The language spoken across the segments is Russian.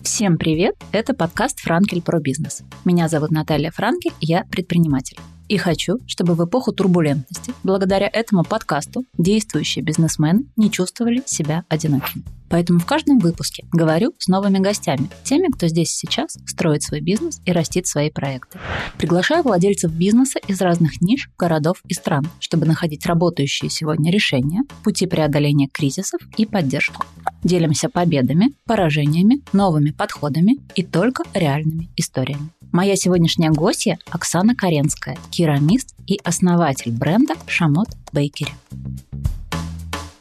Всем привет! Это подкаст «Франкель про бизнес». Меня зовут Наталья Франкель, я предприниматель. И хочу, чтобы в эпоху турбулентности, благодаря этому подкасту, действующие бизнесмены не чувствовали себя одинокими. Поэтому в каждом выпуске говорю с новыми гостями, теми, кто здесь сейчас строит свой бизнес и растит свои проекты. Приглашаю владельцев бизнеса из разных ниш, городов и стран, чтобы находить работающие сегодня решения, пути преодоления кризисов и поддержку. Делимся победами, поражениями, новыми подходами и только реальными историями. Моя сегодняшняя гостья Оксана Каренская, керамист и основатель бренда Шамот Бейкери.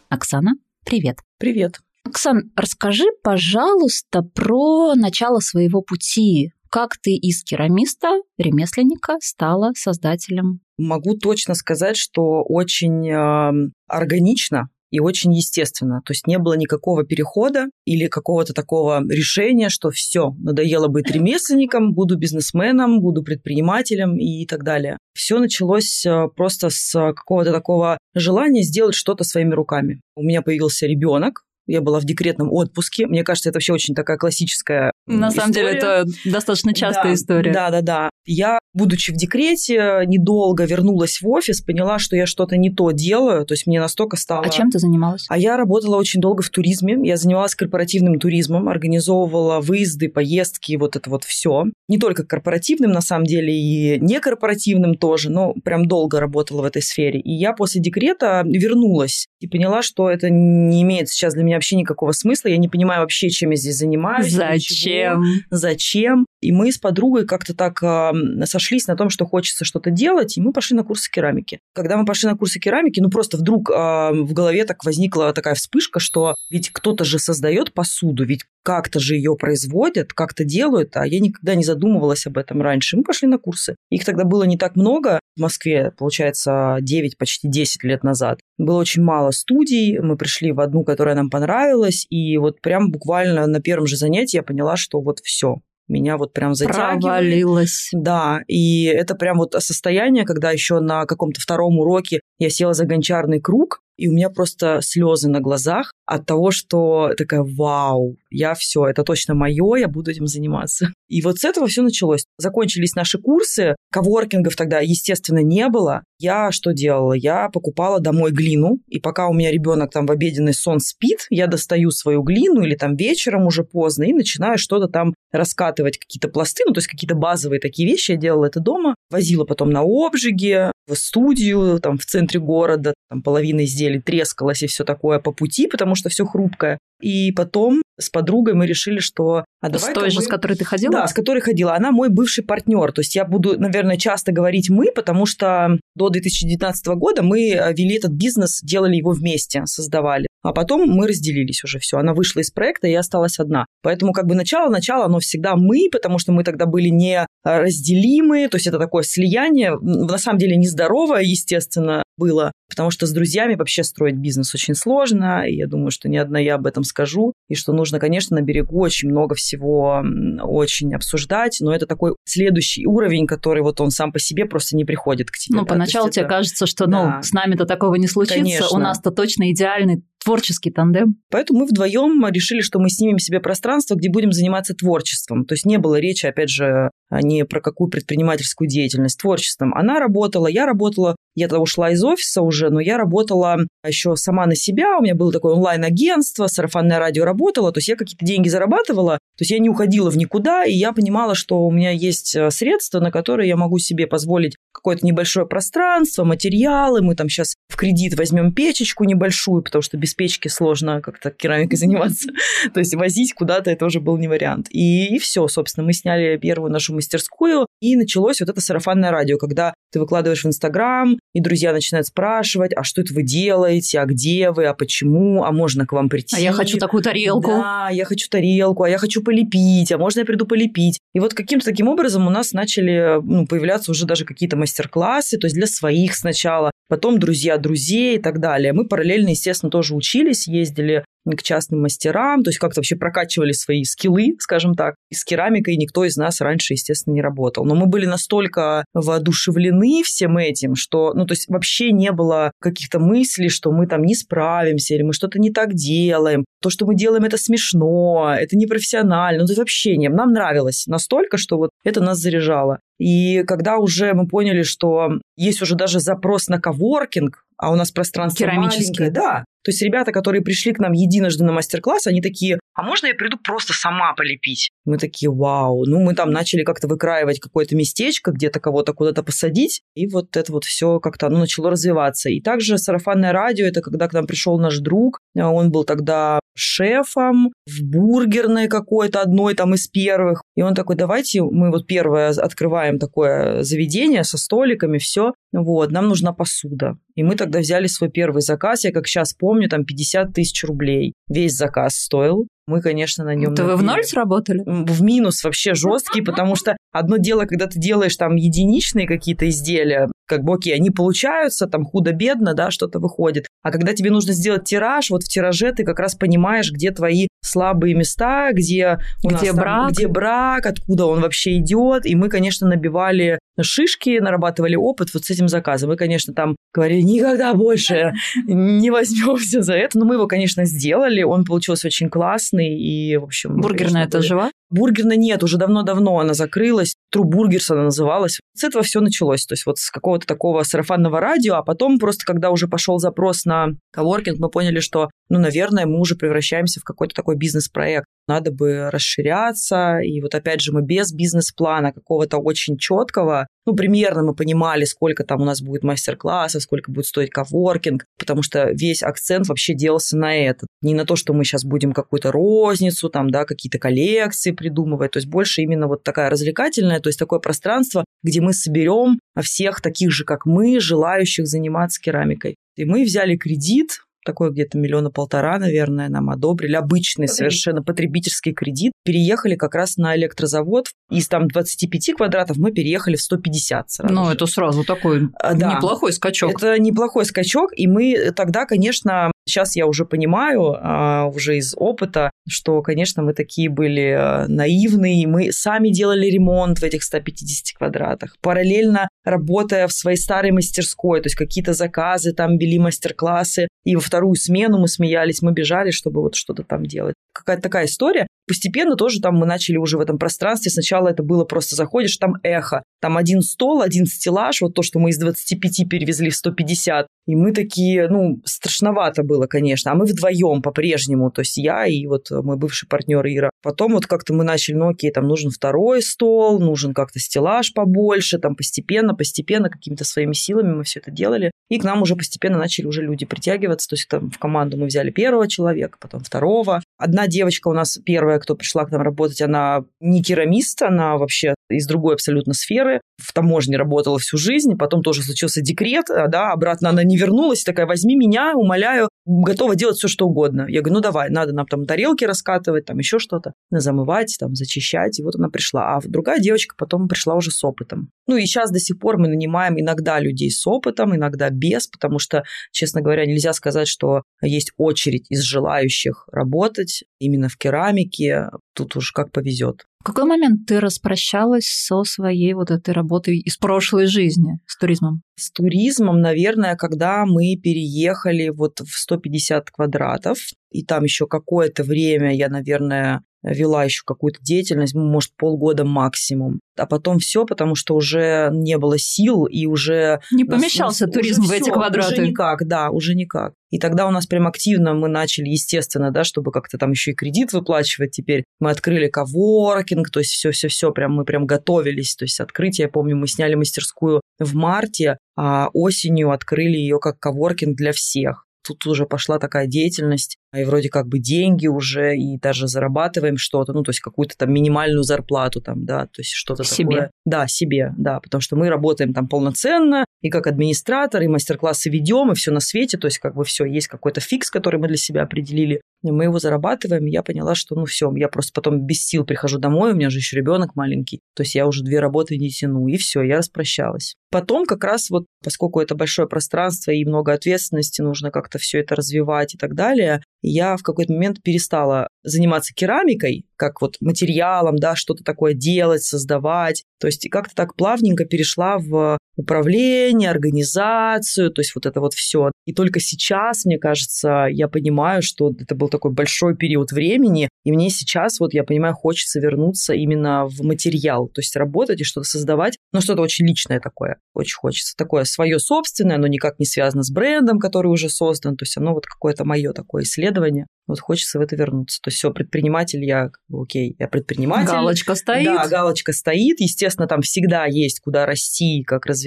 Оксана, привет. Привет. Оксан, расскажи, пожалуйста, про начало своего пути. Как ты из керамиста, ремесленника, стала создателем? Могу точно сказать, что очень э, органично и очень естественно. То есть не было никакого перехода или какого-то такого решения, что все, надоело быть ремесленником, буду бизнесменом, буду предпринимателем и так далее. Все началось э, просто с какого-то такого желания сделать что-то своими руками. У меня появился ребенок, я была в декретном отпуске. Мне кажется, это вообще очень такая классическая На история. самом деле, это достаточно частая да, история. Да, да, да. Я, будучи в декрете, недолго вернулась в офис, поняла, что я что-то не то делаю. То есть мне настолько стало... А чем ты занималась? А я работала очень долго в туризме. Я занималась корпоративным туризмом, организовывала выезды, поездки, вот это вот все. Не только корпоративным, на самом деле, и некорпоративным тоже, но прям долго работала в этой сфере. И я после декрета вернулась и поняла, что это не имеет сейчас для меня вообще никакого смысла. Я не понимаю вообще, чем я здесь занимаюсь. Зачем? Ничего. Зачем? И мы с подругой как-то так э, сошлись на том, что хочется что-то делать, и мы пошли на курсы керамики. Когда мы пошли на курсы керамики, ну просто вдруг э, в голове так возникла такая вспышка, что ведь кто-то же создает посуду, ведь как-то же ее производят, как-то делают, а я никогда не задумывалась об этом раньше. Мы пошли на курсы. Их тогда было не так много. В Москве, получается, 9, почти 10 лет назад. Было очень мало студий. Мы пришли в одну, которая нам понравилась. И вот прям буквально на первом же занятии я поняла, что вот все, меня вот прям затягивает. Провалилась. Да, и это прям вот состояние, когда еще на каком-то втором уроке я села за гончарный круг, и у меня просто слезы на глазах от того, что такая, вау, я все, это точно мое, я буду этим заниматься. И вот с этого все началось. Закончились наши курсы, коворкингов тогда, естественно, не было. Я что делала? Я покупала домой глину, и пока у меня ребенок там в обеденный сон спит, я достаю свою глину или там вечером уже поздно и начинаю что-то там раскатывать, какие-то пласты, ну то есть какие-то базовые такие вещи. Я делала это дома, возила потом на обжиге, в студию, там в центре города, там половина изделий трескалась и все такое по пути, потому что все хрупкое. И потом с подругой мы решили, что... А давай с той же, мы... с которой ты ходила? Да, с которой ходила. Она мой бывший партнер. То есть я буду, наверное, часто говорить «мы», потому что до 2019 года мы вели этот бизнес, делали его вместе, создавали. А потом мы разделились уже все. Она вышла из проекта, и я осталась одна. Поэтому как бы начало-начало, оно всегда мы, потому что мы тогда были не разделимы, то есть это такое слияние, на самом деле нездоровое, естественно, было, потому что с друзьями вообще строить бизнес очень сложно, и я думаю, что не одна я об этом скажу, и что нужно, конечно, на берегу очень много всего очень обсуждать, но это такой следующий уровень, который вот он сам по себе просто не приходит к тебе. Ну, да, поначалу тебе это... кажется, что, ну, да. с нами-то такого не случится, конечно. у нас-то точно идеальный творческий тандем. Поэтому мы вдвоем решили, что мы снимем себе пространство, где будем заниматься творчеством. То есть не было речи, опять же, не про какую предпринимательскую деятельность, творчеством. Она работала, я работала, я тогда ушла из офиса уже, но я работала еще сама на себя, у меня было такое онлайн-агентство, сарафанное радио работало, то есть я какие-то деньги зарабатывала, то есть я не уходила в никуда, и я понимала, что у меня есть э, средства, на которые я могу себе позволить какое-то небольшое пространство, материалы, мы там сейчас в кредит возьмем печечку небольшую, потому что без печки сложно как-то керамикой заниматься, то есть возить куда-то это уже был не вариант. И, и все, собственно, мы сняли первую нашу мастерскую, и началось вот это сарафанное радио, когда ты выкладываешь в Инстаграм, и друзья начинают спрашивать, а что это вы делаете, а где вы, а почему, а можно к вам прийти? А я хочу такую тарелку. Да, я хочу тарелку, а я хочу полепить, а можно я приду полепить? И вот каким-то таким образом у нас начали ну, появляться уже даже какие-то мастер-классы, то есть для своих сначала, потом друзья друзей и так далее. Мы параллельно, естественно, тоже учились, ездили к частным мастерам, то есть как-то вообще прокачивали свои скиллы, скажем так. И с керамикой никто из нас раньше, естественно, не работал. Но мы были настолько воодушевлены всем этим, что, ну, то есть вообще не было каких-то мыслей, что мы там не справимся или мы что-то не так делаем. То, что мы делаем, это смешно, это непрофессионально. Ну, то есть вообще не. Нам нравилось настолько, что вот это нас заряжало. И когда уже мы поняли, что есть уже даже запрос на коворкинг, а у нас пространство Керамическое. маленькое, да. То есть ребята, которые пришли к нам единожды на мастер-класс, они такие, а можно я приду просто сама полепить? Мы такие, вау. Ну, мы там начали как-то выкраивать какое-то местечко, где-то кого-то куда-то посадить, и вот это вот все как-то оно начало развиваться. И также сарафанное радио, это когда к нам пришел наш друг, он был тогда шефом в бургерной какой-то одной там из первых. И он такой, давайте мы вот первое открываем такое заведение со столиками, все. Вот, нам нужна посуда. И мы тогда взяли свой первый заказ, я как сейчас помню, там 50 тысяч рублей. Весь заказ стоил. Мы, конечно, на нем... Это вы в ноль сработали? В минус вообще жесткий, потому что одно дело, когда ты делаешь там единичные какие-то изделия, как бы окей, они получаются, там худо-бедно, да, что-то выходит. А когда тебе нужно сделать тираж, вот в тираже ты как раз понимаешь, где твои слабые места, где у где нас брак, там, где брак, откуда он вообще идет. И мы, конечно, набивали шишки, нарабатывали опыт вот с этим заказом. Мы, конечно, там говорили, никогда больше не возьмемся за это. Но мы его, конечно, сделали. Он получился очень классный. И, в общем... Бургерная это жива? Бургерной нет, уже давно-давно она закрылась. True Burgers она называлась. С этого все началось. То есть вот с какого-то такого сарафанного радио, а потом просто, когда уже пошел запрос на коворкинг, мы поняли, что, ну, наверное, мы уже превращаемся в какой-то такой бизнес-проект. Надо бы расширяться. И вот опять же мы без бизнес-плана какого-то очень четкого, ну, примерно мы понимали, сколько там у нас будет мастер-классов, сколько будет стоить коворкинг, потому что весь акцент вообще делался на это. Не на то, что мы сейчас будем какую-то розницу, там, да, какие-то коллекции придумывать, то есть больше именно вот такая развлекательная, то есть такое пространство, где мы соберем всех таких же, как мы, желающих заниматься керамикой. И мы взяли кредит, такой где-то миллиона полтора, наверное, нам одобрили. Обычный совершенно потребительский кредит. Переехали как раз на электрозавод. Из там 25 квадратов мы переехали в 150 сразу. Ну, это сразу такой А, да. неплохой скачок. Это неплохой скачок, и мы тогда, конечно, сейчас я уже понимаю, а, уже из опыта, что, конечно, мы такие были а, наивные, мы сами делали ремонт в этих 150 квадратах, параллельно работая в своей старой мастерской, то есть какие-то заказы, там вели мастер-классы, и во вторую смену мы смеялись, мы бежали, чтобы вот что-то там делать. Какая-то такая история. Постепенно тоже там мы начали уже в этом пространстве. Сначала это было просто заходишь, там эхо. Там один стол, один стеллаж, вот то, что мы из 25 перевезли в 150. И мы такие, ну, страшновато было, конечно. А мы вдвоем по-прежнему, то есть я и вот мой бывший партнер Ира. Потом вот как-то мы начали, ну окей, там нужен второй стол, нужен как-то стеллаж побольше, там постепенно, постепенно какими-то своими силами мы все это делали. И к нам уже постепенно начали уже люди притягиваться. То есть там в команду мы взяли первого человека, потом второго. Одна девочка у нас первая, кто пришла к нам работать, она не керамист, она вообще из другой абсолютно сферы. В таможне работала всю жизнь, потом тоже случился декрет, а, да, обратно она не вернулась, такая, возьми меня, умоляю, готова делать все, что угодно. Я говорю, ну давай, надо нам там тарелки раскатывать, там еще что-то, замывать, там, зачищать. И вот она пришла. А другая девочка потом пришла уже с опытом. Ну и сейчас до сих пор мы нанимаем иногда людей с опытом, иногда без, потому что, честно говоря, нельзя сказать, что есть очередь из желающих работать именно в керамике. Тут уж как повезет. В какой момент ты распрощалась со своей вот этой работой из прошлой жизни с туризмом? С туризмом, наверное, когда мы переехали вот в 150 квадратов, и там еще какое-то время я, наверное, вела еще какую-то деятельность, ну, может, полгода максимум. А потом все, потому что уже не было сил и уже... Не помещался нас, туризм в всё, эти квадраты. Уже никак, да, уже никак. И тогда у нас прям активно мы начали, естественно, да, чтобы как-то там еще и кредит выплачивать теперь. Мы открыли коворкинг, то есть все-все-все, прям мы прям готовились. То есть открытие, я помню, мы сняли мастерскую в марте, а осенью открыли ее как коворкинг для всех тут уже пошла такая деятельность, и вроде как бы деньги уже, и даже зарабатываем что-то, ну, то есть какую-то там минимальную зарплату там, да, то есть что-то Себе. такое. Да, себе, да, потому что мы работаем там полноценно, и как администратор, и мастер-классы ведем, и все на свете, то есть как бы все, есть какой-то фикс, который мы для себя определили. мы его зарабатываем, и я поняла, что ну все, я просто потом без сил прихожу домой, у меня же еще ребенок маленький, то есть я уже две работы не тяну, и все, я распрощалась. Потом как раз вот, поскольку это большое пространство и много ответственности, нужно как-то все это развивать и так далее, я в какой-то момент перестала заниматься керамикой, как вот материалом, да, что-то такое делать, создавать. То есть как-то так плавненько перешла в управление, организацию, то есть вот это вот все. И только сейчас, мне кажется, я понимаю, что это был такой большой период времени, и мне сейчас, вот я понимаю, хочется вернуться именно в материал, то есть работать и что-то создавать, но что-то очень личное такое, очень хочется. Такое свое собственное, но никак не связано с брендом, который уже создан, то есть оно вот какое-то мое такое исследование. Вот хочется в это вернуться. То есть все, предприниматель, я окей, я предприниматель. Галочка стоит. Да, галочка стоит. Естественно, там всегда есть куда расти, как развиваться,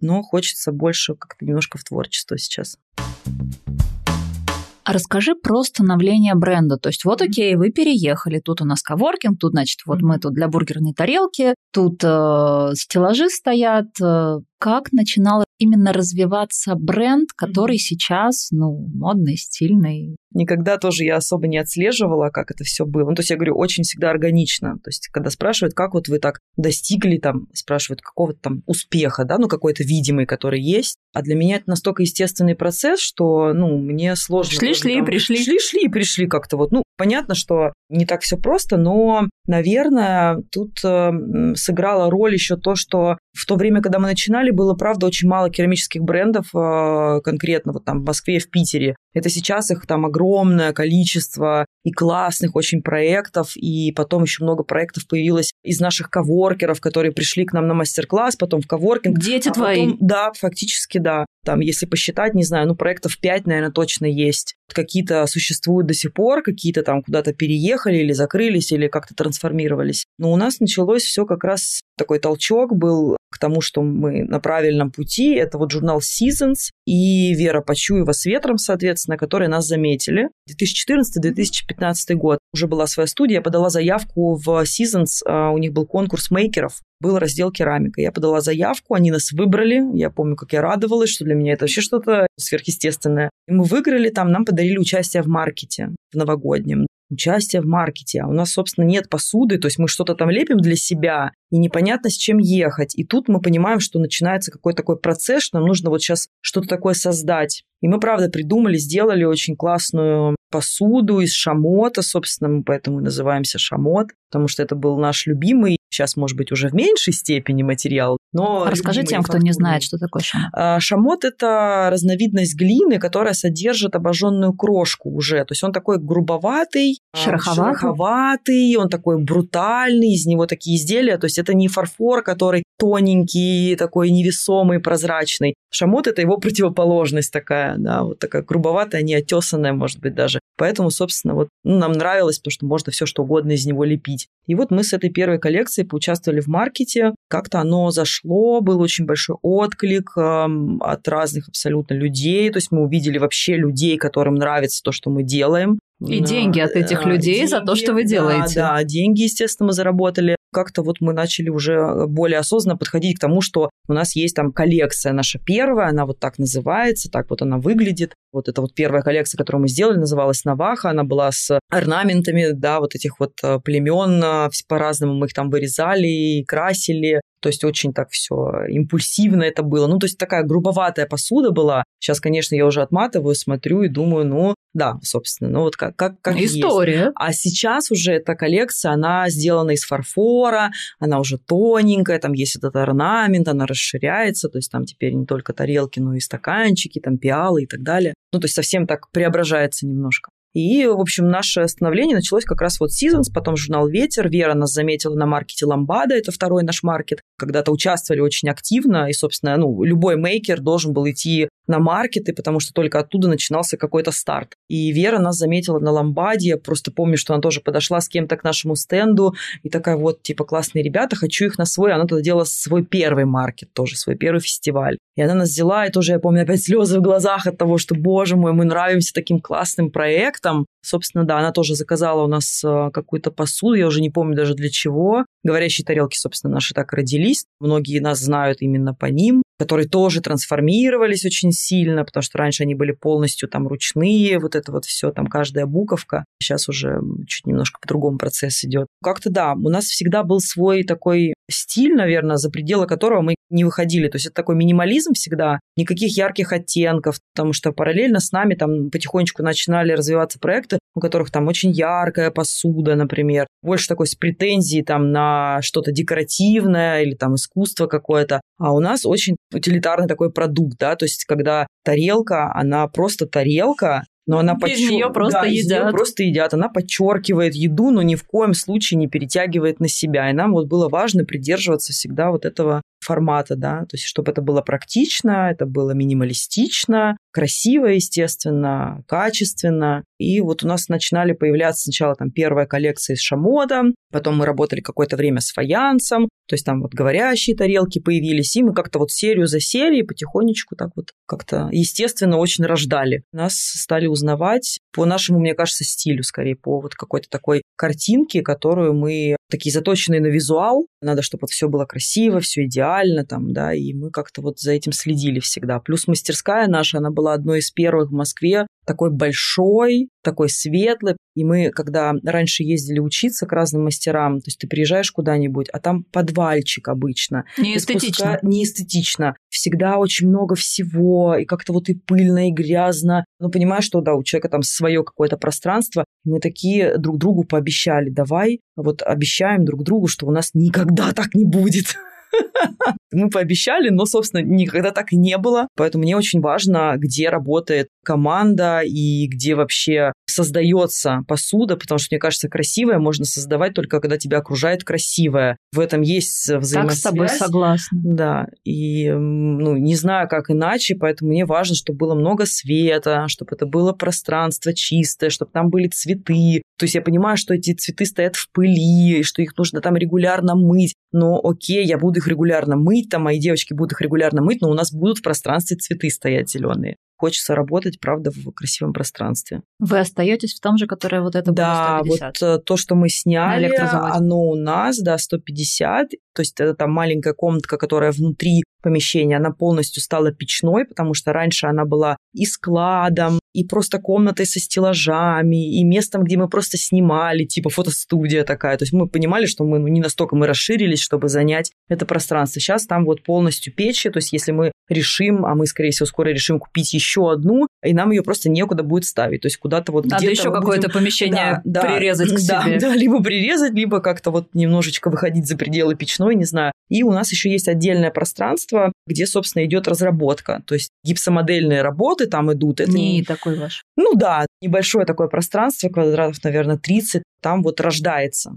но хочется больше как-то немножко в творчество сейчас. А расскажи про становление бренда. То есть вот окей, вы переехали, тут у нас коворкинг, тут, значит, вот мы тут для бургерной тарелки, тут э, стеллажи стоят. Э, как начинал именно развиваться бренд, который mm-hmm. сейчас, ну, модный, стильный. Никогда тоже я особо не отслеживала, как это все было. Ну, то есть я говорю, очень всегда органично. То есть когда спрашивают, как вот вы так достигли, там, спрашивают какого-то там успеха, да, ну, какой-то видимый, который есть. А для меня это настолько естественный процесс, что, ну, мне сложно... Шли-шли, пришли. Шли-шли, пришли как-то вот. Ну, понятно, что не так все просто, но, наверное, тут э, сыграла роль еще то, что в то время, когда мы начинали, было, правда, очень мало керамических брендов э, конкретно вот там в Москве в Питере. Это сейчас их там огромное количество и классных очень проектов, и потом еще много проектов появилось из наших коворкеров, которые пришли к нам на мастер-класс, потом в коворкинг. Дети а твои? Потом, да, фактически да. Там, если посчитать, не знаю, ну, проектов 5, наверное, точно есть. Какие-то существуют до сих пор, какие-то там куда-то переехали или закрылись, или как-то трансформировались. Но у нас началось все как раз такой толчок был к тому, что мы на правильном пути. Это вот журнал Seasons и Вера Почуева с ветром, соответственно, которые нас заметили. 2014-2015 год. Уже была своя студия, я подала заявку в Seasons, а, у них был конкурс мейкеров, был раздел керамика. Я подала заявку, они нас выбрали. Я помню, как я радовалась, что для меня это вообще что-то сверхъестественное. И мы выиграли там, нам подарили участие в маркете, в новогоднем участие в маркете, а у нас, собственно, нет посуды, то есть мы что-то там лепим для себя, и непонятно, с чем ехать. И тут мы понимаем, что начинается какой-то такой процесс, что нам нужно вот сейчас что-то такое создать. И мы, правда, придумали, сделали очень классную посуду из шамота, собственно, мы поэтому и называемся шамот, потому что это был наш любимый, сейчас, может быть, уже в меньшей степени материал, но... Расскажи тем, кто не знает, что такое шамот. А, шамот – это разновидность глины, которая содержит обожженную крошку уже, то есть он такой грубоватый, а, шероховатый, шероховатый он такой брутальный, из него такие изделия, то есть это не фарфор, который тоненький, такой невесомый, прозрачный. Шамот – это его противоположность такая, да, вот такая грубоватая, неотесанная, может быть, даже. Поэтому, собственно, вот ну, нам нравилось, потому что можно все что угодно из него лепить. И вот мы с этой первой коллекцией поучаствовали в маркете. Как-то оно зашло, был очень большой отклик э, от разных абсолютно людей. То есть мы увидели вообще людей, которым нравится то, что мы делаем. И да, деньги от этих людей деньги, за то, что вы делаете. Да, да, деньги, естественно, мы заработали. Как-то вот мы начали уже более осознанно подходить к тому, что у нас есть там коллекция наша первая, она вот так называется, так вот она выглядит. Вот эта вот первая коллекция, которую мы сделали, называлась Наваха, она была с орнаментами, да, вот этих вот э, племен, э, по-разному мы их там вырезали, красили, то есть очень так все импульсивно это было. Ну, то есть такая грубоватая посуда была. Сейчас, конечно, я уже отматываю, смотрю и думаю, ну, да, собственно, ну вот как, как, как История. Есть. А сейчас уже эта коллекция, она сделана из фарфора, она уже тоненькая, там есть этот орнамент, она расширяется, то есть там теперь не только тарелки, но и стаканчики, там пиалы и так далее. Ну, то есть совсем так преображается немножко. И, в общем, наше становление началось как раз вот Seasons, потом журнал «Ветер». Вера нас заметила на маркете «Ламбада», это второй наш маркет. Когда-то участвовали очень активно, и, собственно, ну, любой мейкер должен был идти на маркеты, потому что только оттуда начинался какой-то старт. И Вера нас заметила на Ламбаде. Я просто помню, что она тоже подошла с кем-то к нашему стенду и такая вот, типа, классные ребята, хочу их на свой. Она тогда делала свой первый маркет тоже, свой первый фестиваль. И она нас взяла, и тоже, я помню, опять слезы в глазах от того, что, боже мой, мы нравимся таким классным проектом Собственно, да, она тоже заказала у нас э, какую-то посуду, я уже не помню даже для чего. Говорящие тарелки, собственно, наши так родились. Многие нас знают именно по ним, которые тоже трансформировались очень сильно, потому что раньше они были полностью там ручные, вот это вот все, там каждая буковка. Сейчас уже чуть немножко по-другому процесс идет. Как-то да, у нас всегда был свой такой стиль, наверное, за пределы которого мы не выходили. То есть это такой минимализм всегда, никаких ярких оттенков, потому что параллельно с нами там потихонечку начинали развиваться проекты, у которых там очень яркая посуда, например, больше такой с претензией там на что-то декоративное или там искусство какое-то. А у нас очень утилитарный такой продукт, да, то есть когда тарелка, она просто тарелка, но она без подчер... нее просто да, едят. Нее просто едят. Она подчеркивает еду, но ни в коем случае не перетягивает на себя. И нам вот было важно придерживаться всегда вот этого формата, да, то есть чтобы это было практично, это было минималистично, красиво, естественно, качественно. И вот у нас начинали появляться сначала там первая коллекция из шамота, потом мы работали какое-то время с фаянсом, то есть там вот говорящие тарелки появились, и мы как-то вот серию за серией потихонечку так вот как-то естественно очень рождали. Нас стали узнавать по нашему, мне кажется, стилю, скорее по вот какой-то такой картинке, которую мы такие заточенные на визуал. Надо, чтобы вот все было красиво, все идеально там, да, и мы как-то вот за этим следили всегда. Плюс мастерская наша, она была одной из первых в Москве, такой большой, такой светлый. И мы, когда раньше ездили учиться к разным мастерам, то есть ты приезжаешь куда-нибудь, а там подвальчик обычно. Не эстетично. Не эстетично. Всегда очень много всего, и как-то вот и пыльно, и грязно. Ну, понимаешь, что да, у человека там свое какое-то пространство. Мы такие друг другу пообещали, давай вот обещаем друг другу, что у нас никогда так не будет. Мы пообещали, но, собственно, никогда так и не было. Поэтому мне очень важно, где работает команда и где вообще создается посуда, потому что, мне кажется, красивое можно создавать только когда тебя окружает красивое. В этом есть взаимосвязь. Так с тобой согласна. Да, и ну, не знаю, как иначе, поэтому мне важно, чтобы было много света, чтобы это было пространство чистое, чтобы там были цветы. То есть я понимаю, что эти цветы стоят в пыли, что их нужно там регулярно мыть. Но окей, я буду их регулярно мыть, там мои девочки будут их регулярно мыть, но у нас будут в пространстве цветы стоять зеленые хочется работать, правда, в красивом пространстве. Вы остаетесь в том же, которое вот это да, было 150? Да, вот то, что мы сняли, оно у нас, да, 150. То есть это там маленькая комнатка, которая внутри помещения, она полностью стала печной, потому что раньше она была и складом, и просто комнатой со стеллажами, и местом, где мы просто снимали, типа фотостудия такая. То есть мы понимали, что мы ну, не настолько мы расширились, чтобы занять это пространство. Сейчас там вот полностью печи, то есть если мы решим, а мы, скорее всего, скоро решим купить еще одну, и нам ее просто некуда будет ставить. То есть куда-то вот Надо еще какое-то будем... помещение да, прирезать да, к себе. Да, да, либо прирезать, либо как-то вот немножечко выходить за пределы печной, не знаю. И у нас еще есть отдельное пространство, где, собственно, идет разработка. То есть гипсомодельные работы там идут. Это не такой ваш. Ну да, небольшое такое пространство, квадратов, наверное, 30, там вот рождается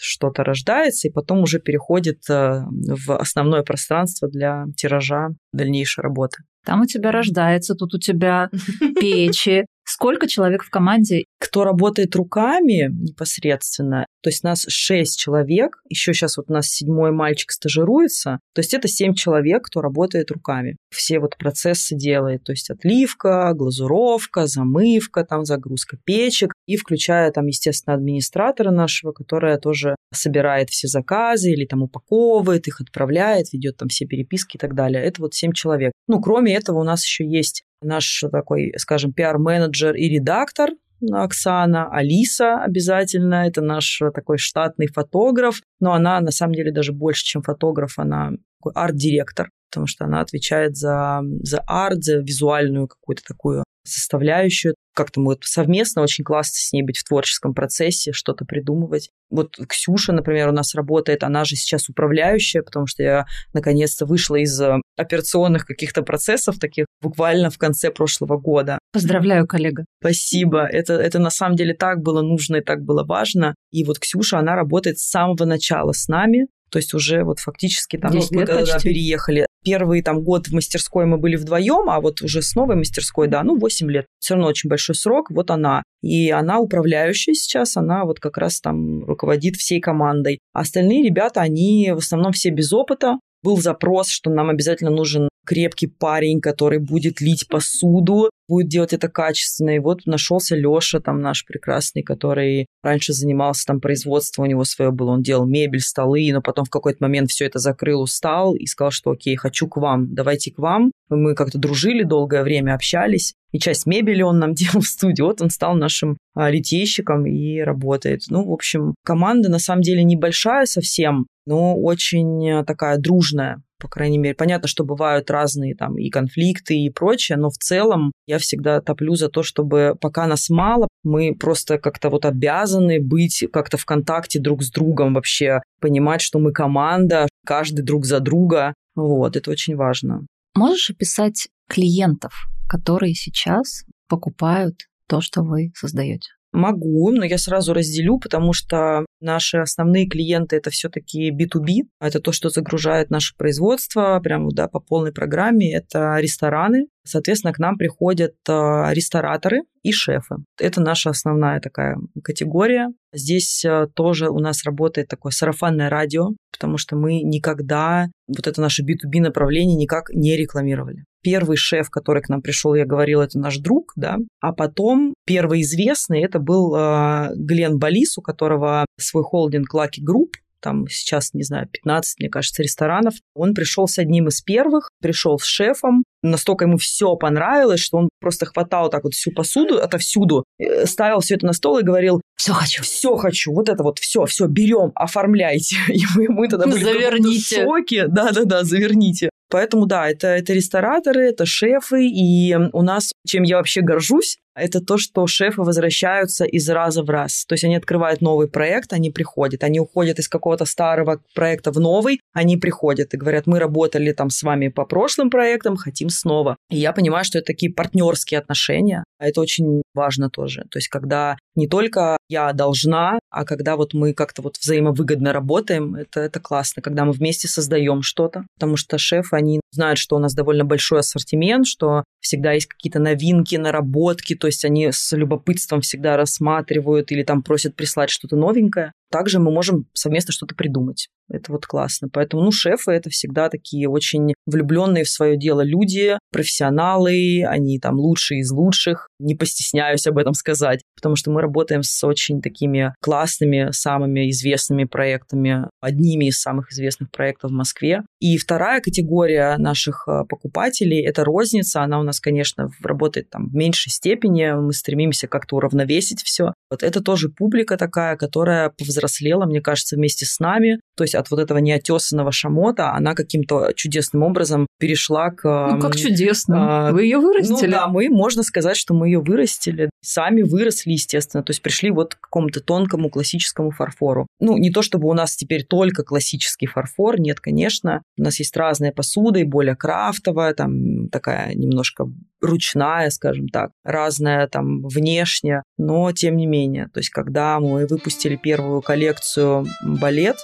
что-то рождается и потом уже переходит э, в основное пространство для тиража дальнейшей работы. Там у тебя рождается, тут у тебя печи, Сколько человек в команде? Кто работает руками непосредственно, то есть нас шесть человек, еще сейчас вот у нас седьмой мальчик стажируется, то есть это семь человек, кто работает руками. Все вот процессы делает, то есть отливка, глазуровка, замывка, там загрузка печек, и включая там, естественно, администратора нашего, которая тоже собирает все заказы или там упаковывает их, отправляет, ведет там все переписки и так далее. Это вот семь человек. Ну, кроме этого у нас еще есть наш такой, скажем, пиар-менеджер и редактор Оксана, Алиса обязательно, это наш такой штатный фотограф, но она на самом деле даже больше, чем фотограф, она арт-директор, потому что она отвечает за, за арт, за визуальную какую-то такую составляющую. Как-то мы вот совместно очень классно с ней быть в творческом процессе, что-то придумывать. Вот Ксюша, например, у нас работает, она же сейчас управляющая, потому что я наконец-то вышла из э, операционных каких-то процессов таких буквально в конце прошлого года. Поздравляю, коллега. Спасибо. Это, это на самом деле так было нужно и так было важно. И вот Ксюша, она работает с самого начала с нами. То есть уже вот фактически там ну, мы когда переехали. Первый там год в мастерской мы были вдвоем, а вот уже с новой мастерской, да, ну 8 лет. Все равно очень большой срок. Вот она. И она управляющая сейчас, она вот как раз там руководит всей командой. А остальные ребята, они в основном все без опыта. Был запрос, что нам обязательно нужен крепкий парень, который будет лить посуду, будет делать это качественно. И вот нашелся Леша, там наш прекрасный, который раньше занимался там производством, у него свое было, он делал мебель, столы, но потом в какой-то момент все это закрыл, устал и сказал, что окей, хочу к вам, давайте к вам. Мы как-то дружили долгое время, общались, и часть мебели он нам делал в студии. Вот он стал нашим а, литейщиком и работает. Ну, в общем, команда на самом деле небольшая совсем, но очень э, такая дружная по крайней мере. Понятно, что бывают разные там и конфликты и прочее, но в целом я всегда топлю за то, чтобы пока нас мало, мы просто как-то вот обязаны быть как-то в контакте друг с другом вообще, понимать, что мы команда, каждый друг за друга. Вот, это очень важно. Можешь описать клиентов, которые сейчас покупают то, что вы создаете? Могу, но я сразу разделю, потому что наши основные клиенты это все-таки B2B, это то, что загружает наше производство прямо да, по полной программе. Это рестораны, Соответственно, к нам приходят а, рестораторы и шефы. Это наша основная такая категория. Здесь а, тоже у нас работает такое сарафанное радио, потому что мы никогда вот это наше B2B направление никак не рекламировали. Первый шеф, который к нам пришел, я говорила, это наш друг, да, а потом первый известный, это был э, Глен Балис, у которого свой холдинг Lucky Group, там сейчас, не знаю, 15, мне кажется, ресторанов. Он пришел с одним из первых, пришел с шефом, настолько ему все понравилось, что он просто хватал так вот всю посуду отовсюду, э, ставил все это на стол и говорил, все хочу. Все хочу. Вот это вот все, все берем, оформляйте. И мы, мы тогда были заверните. в шоке. Да-да-да, заверните. Поэтому да, это, это рестораторы, это шефы, и у нас, чем я вообще горжусь, это то, что шефы возвращаются из раза в раз. То есть они открывают новый проект, они приходят, они уходят из какого-то старого проекта в новый, они приходят и говорят, мы работали там с вами по прошлым проектам, хотим снова. И я понимаю, что это такие партнерские отношения, а это очень важно тоже. То есть когда не только я должна, а когда вот мы как-то вот взаимовыгодно работаем, это, это классно, когда мы вместе создаем что-то, потому что шефы, они знают, что у нас довольно большой ассортимент, что всегда есть какие-то новинки, наработки, то есть они с любопытством всегда рассматривают или там просят прислать что-то новенькое. Также мы можем совместно что-то придумать. Это вот классно. Поэтому, ну, шефы это всегда такие очень влюбленные в свое дело люди, профессионалы, они там лучшие из лучших. Не постесняюсь об этом сказать, потому что мы работаем с очень такими классными, самыми известными проектами, одними из самых известных проектов в Москве. И вторая категория наших э, покупателей – это розница. Она у нас, конечно, работает там в меньшей степени. Мы стремимся как-то уравновесить все. Вот это тоже публика такая, которая повзрослела, мне кажется, вместе с нами. То есть от вот этого неотесанного шамота она каким-то чудесным образом перешла к... Ну, как чудесно. А, Вы ее вырастили? Ну, да, мы, можно сказать, что мы ее вырастили. Сами выросли, естественно. То есть пришли вот к какому-то тонкому классическому фарфору. Ну, не то чтобы у нас теперь только классический фарфор, нет, конечно. У нас есть разная посуда, и более крафтовая, там такая немножко ручная, скажем так, разная там внешне, но тем не менее. То есть, когда мы выпустили первую коллекцию балет,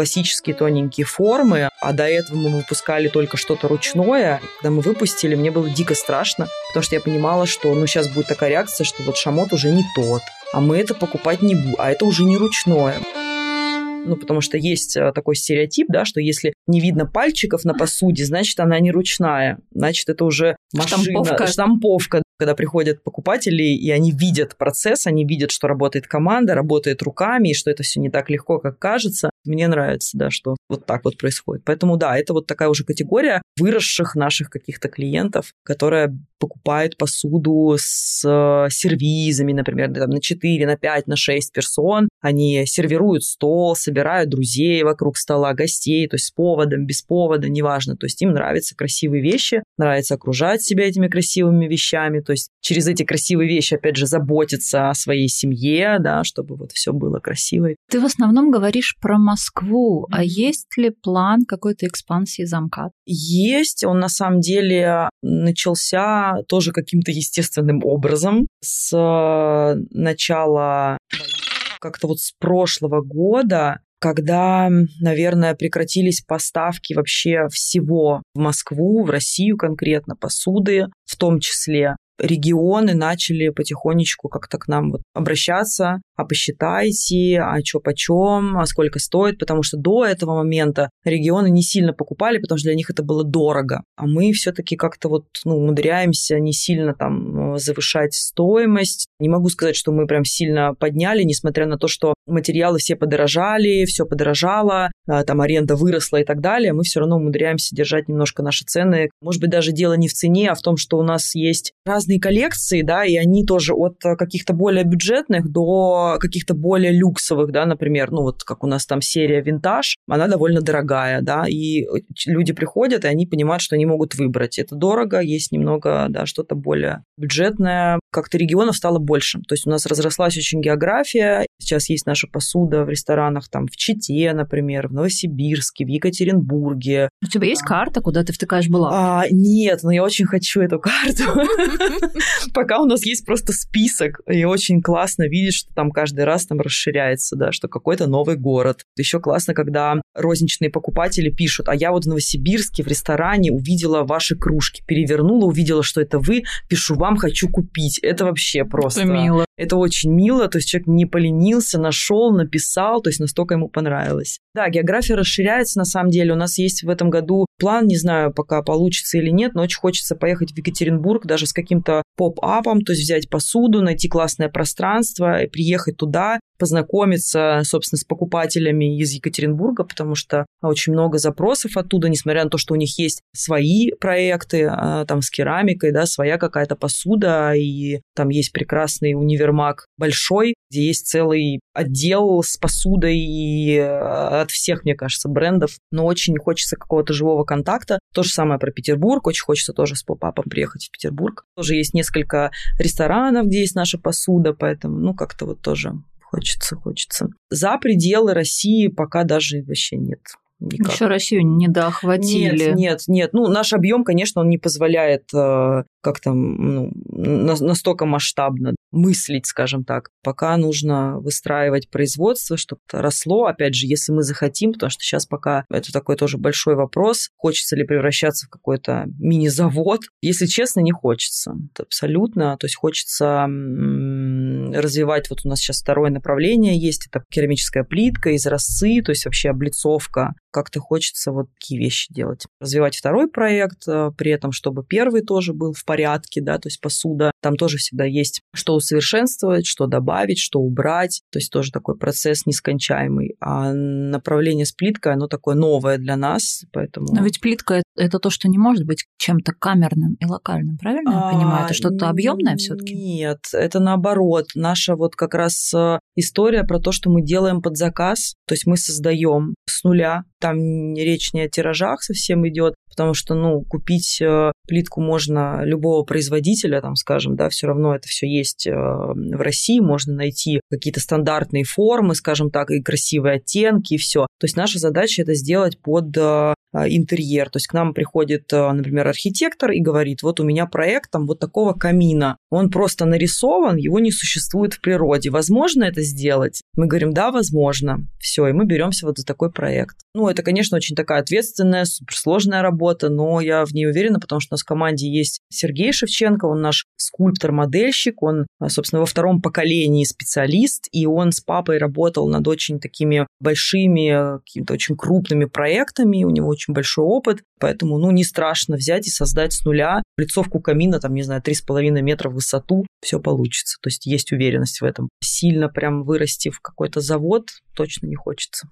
классические тоненькие формы, а до этого мы выпускали только что-то ручное, когда мы выпустили, мне было дико страшно, потому что я понимала, что ну сейчас будет такая реакция, что вот шамот уже не тот, а мы это покупать не будем, а это уже не ручное. Ну, потому что есть э, такой стереотип, да, что если не видно пальчиков на посуде, значит, она не ручная. Значит, это уже машина, штамповка. штамповка. Когда приходят покупатели, и они видят процесс, они видят, что работает команда, работает руками, и что это все не так легко, как кажется. Мне нравится, да, что вот так вот происходит. Поэтому, да, это вот такая уже категория выросших наших каких-то клиентов, которая покупает посуду с э, сервизами, например, там, на 4, на 5, на 6 персон. Они сервируют стол, собирают друзей вокруг стола, гостей, то есть с поводом, без повода, неважно. То есть им нравятся красивые вещи, нравится окружать себя этими красивыми вещами, то есть через эти красивые вещи, опять же, заботиться о своей семье, да, чтобы вот все было красиво. Ты в основном говоришь про Москву, mm-hmm. а есть ли план какой-то экспансии замка? Есть, он на самом деле начался тоже каким-то естественным образом с э, начала как-то вот с прошлого года, когда, наверное, прекратились поставки вообще всего в Москву, в Россию конкретно, посуды в том числе. Регионы начали потихонечку как-то к нам вот обращаться, а посчитайте, а что почем, а сколько стоит, потому что до этого момента регионы не сильно покупали, потому что для них это было дорого. А мы все-таки как-то вот ну, умудряемся не сильно там завышать стоимость. Не могу сказать, что мы прям сильно подняли, несмотря на то, что материалы все подорожали, все подорожало, а, там аренда выросла и так далее, мы все равно умудряемся держать немножко наши цены. Может быть, даже дело не в цене, а в том, что у нас есть разные коллекции, да, и они тоже от каких-то более бюджетных до каких-то более люксовых, да, например, ну вот как у нас там серия винтаж, она довольно дорогая, да, и люди приходят, и они понимают, что они могут выбрать. Это дорого, есть немного, да, что-то более бюджетное. Как-то регионов стало больше. То есть у нас разрослась очень география. Сейчас есть наша посуда в ресторанах там в Чите, например, в Новосибирске, в Екатеринбурге. У тебя есть карта, куда ты втыкаешь была? А, нет, но я очень хочу эту карту. Пока у нас есть просто список, и очень классно видеть, что там каждый раз там расширяется, да, что какой-то новый город. Еще классно, когда розничные покупатели пишут, а я вот в Новосибирске в ресторане увидела ваши кружки, перевернула, увидела, что это вы, пишу вам, хочу купить. Это вообще просто... Это мило. Это очень мило, то есть человек не поленился, нашел, написал, то есть настолько ему понравилось. Да, география расширяется на самом деле. У нас есть в этом году план, не знаю, пока получится или нет, но очень хочется поехать в Екатеринбург даже с каким-то поп-апом, то есть взять посуду, найти классное пространство, приехать туда, познакомиться, собственно, с покупателями из Екатеринбурга, потому что очень много запросов оттуда, несмотря на то, что у них есть свои проекты, а, там с керамикой, да, своя какая-то посуда, и там есть прекрасный универмаг большой, где есть целый отдел с посудой и а, от всех, мне кажется, брендов, но очень хочется какого-то живого контакта. То же самое про Петербург, очень хочется тоже с поп-апом приехать в Петербург. Тоже есть несколько ресторанов, где есть наша посуда, поэтому, ну, как-то вот тоже Хочется, хочется. За пределы России пока даже вообще нет. Никак. Еще Россию не доохватили. Нет, нет, нет. Ну, наш объем, конечно, он не позволяет э, как-то ну, настолько масштабно мыслить, скажем так. Пока нужно выстраивать производство, чтобы росло. Опять же, если мы захотим, потому что сейчас пока это такой тоже большой вопрос, хочется ли превращаться в какой-то мини-завод. Если честно, не хочется. Это абсолютно. То есть хочется развивать, вот у нас сейчас второе направление есть, это керамическая плитка, изразцы, то есть вообще облицовка. Как-то хочется вот такие вещи делать. Развивать второй проект, э, при этом, чтобы первый тоже был в порядке, да, то есть посуда. Там тоже всегда есть что усовершенствовать, что добавить, что убрать. То есть тоже такой процесс нескончаемый. А направление с плиткой, оно такое новое для нас, поэтому... Но ведь плитка – это то, что не может быть чем-то камерным и локальным, правильно я понимаю? Это что-то объемное все таки Нет, это наоборот. Наша вот как раз э, история про то, что мы делаем под заказ, то есть мы создаем с нуля, там речь не о тиражах совсем идет, потому что, ну, купить э, плитку можно любого производителя, там, скажем, да, все равно это все есть э, в России, можно найти какие-то стандартные формы, скажем так, и красивые оттенки, и все. То есть наша задача это сделать под э, интерьер. То есть к нам приходит, например, архитектор и говорит, вот у меня проект там вот такого камина. Он просто нарисован, его не существует в природе. Возможно это сделать? Мы говорим, да, возможно. Все, и мы беремся вот за такой проект. Ну, это, конечно, очень такая ответственная, суперсложная работа, работа, но я в ней уверена, потому что у нас в команде есть Сергей Шевченко, он наш скульптор-модельщик, он, собственно, во втором поколении специалист, и он с папой работал над очень такими большими, какими-то очень крупными проектами, у него очень большой опыт, поэтому, ну, не страшно взять и создать с нуля лицовку камина, там, не знаю, 3,5 метра в высоту, все получится. То есть есть уверенность в этом. Сильно прям вырасти в какой-то завод точно не хочется.